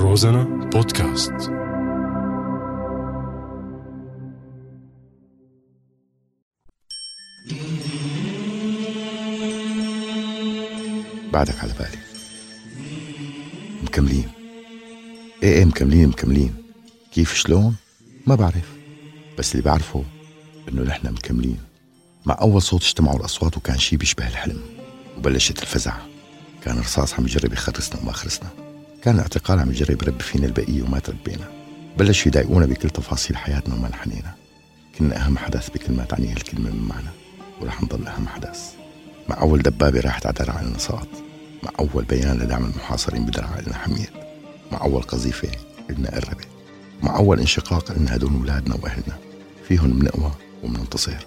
روزانا بودكاست. بعدك على بالي. مكملين. إيه إيه مكملين مكملين. كيف شلون؟ ما بعرف. بس اللي بعرفه إنه نحن مكملين. مع أول صوت اجتمعوا الأصوات وكان شي بيشبه الحلم. وبلشت الفزع. كان رصاص عم يجرب يخرسنا وما خرسنا. كان الاعتقال عم يجرب يربي فينا البقية وما تربينا. بلشوا يضايقونا بكل تفاصيل حياتنا وما انحنينا كنا أهم حدث بكل ما تعنيه الكلمة من معنى ورح نضل أهم حدث. مع أول دبابة راحت على درع النصات مع أول بيان لدعم المحاصرين بدرع إلنا حميد مع أول قذيفة إلنا قربت مع أول انشقاق إلنا هدول أولادنا وأهلنا. فيهم بنقوى وبننتصر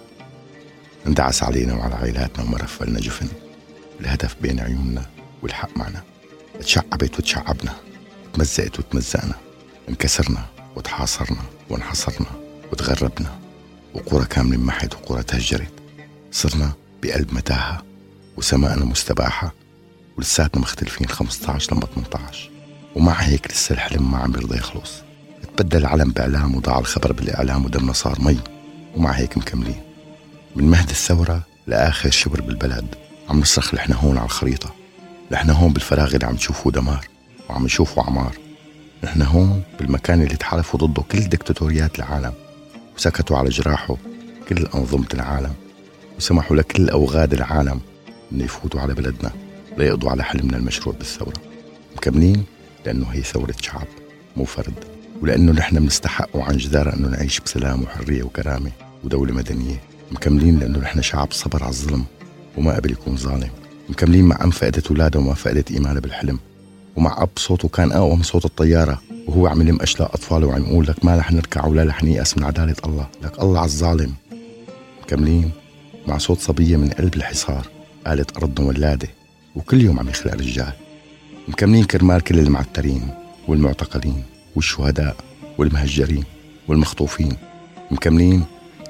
اندعس علينا وعلى عائلاتنا وما رفلنا جفن. الهدف بين عيوننا والحق معنا. تشعبت وتشعبنا تمزقت وتمزقنا انكسرنا وتحاصرنا وانحصرنا وتغربنا وقرى كاملة محت وقرى تهجرت. صرنا بقلب متاهة وسماءنا مستباحة ولساتنا مختلفين 15 لما 18 ومع هيك لسه الحلم ما عم يرضى يخلص. تبدل العلم بإعلام وضاع الخبر بالإعلام ودمنا صار مي. ومع هيك مكملين. من مهد الثورة لآخر شبر بالبلد. عم نصرخ نحن هون على الخريطة. نحن هون بالفراغ اللي عم تشوفوه دمار وعم نشوفه عمار. نحن هون بالمكان اللي تحالفوا ضده كل دكتاتوريات العالم وسكتوا على جراحه كل أنظمة العالم وسمحوا لكل أوغاد العالم إنه يفوتوا على بلدنا ليقضوا على حلمنا المشروع بالثورة. مكملين لأنه هي ثورة شعب مو فرد ولأنه نحن بنستحق عن جدارة أنه نعيش بسلام وحرية وكرامة ودولة مدنية. مكملين لأنه نحن شعب صبر على الظلم وما قبل يكون ظالم. مكملين مع أم فقدت أولادها وما فقدت إيمانها بالحلم. ومع أب صوته كان أقوى من صوت الطيارة. وهو عم يلم أشلاء أطفاله وعم يقول لك ما رح نركع ولا رح نيأس من عدالة الله. لك الله على الظالم مكملين مع صوت صبية من قلب الحصار. قالت أرضنا ولادة وكل يوم عم يخلق رجال. مكملين كرمال كل المعترين والمعتقلين والشهداء والمهجرين والمخطوفين. مكملين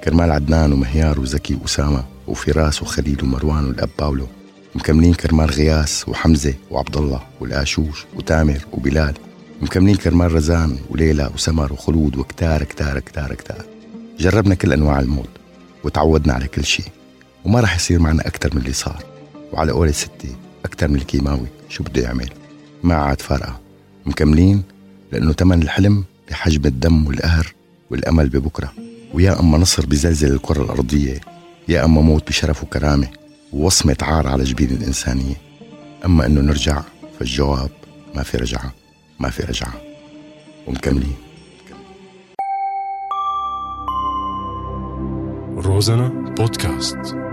كرمال عدنان ومهيار وزكي وأسامة وفراس وخليل ومروان والأب باولو. مكملين كرمال غياس وحمزة وعبد الله والآشوش وتامر وبلال. مكملين كرمال رزان وليلى وسمر وخلود وكتار كتار كتار كتار. جربنا كل أنواع الموت وتعودنا على كل شيء. وما رح يصير معنا أكثر من اللي صار. وعلى قول ستي أكثر من الكيماوي شو بده يعمل؟ ما عاد فارقة. مكملين لأنه تمن الحلم بحجم الدم والقهر والأمل ببكرة. ويا أما نصر بزلزل الكرة الأرضية يا أما موت بشرف وكرامة. ووصمة عار على جبين الإنسانية. أما أنه نرجع فالجواب ما في رجعة ما في رجعة. ومكملين. روزانا بودكاست.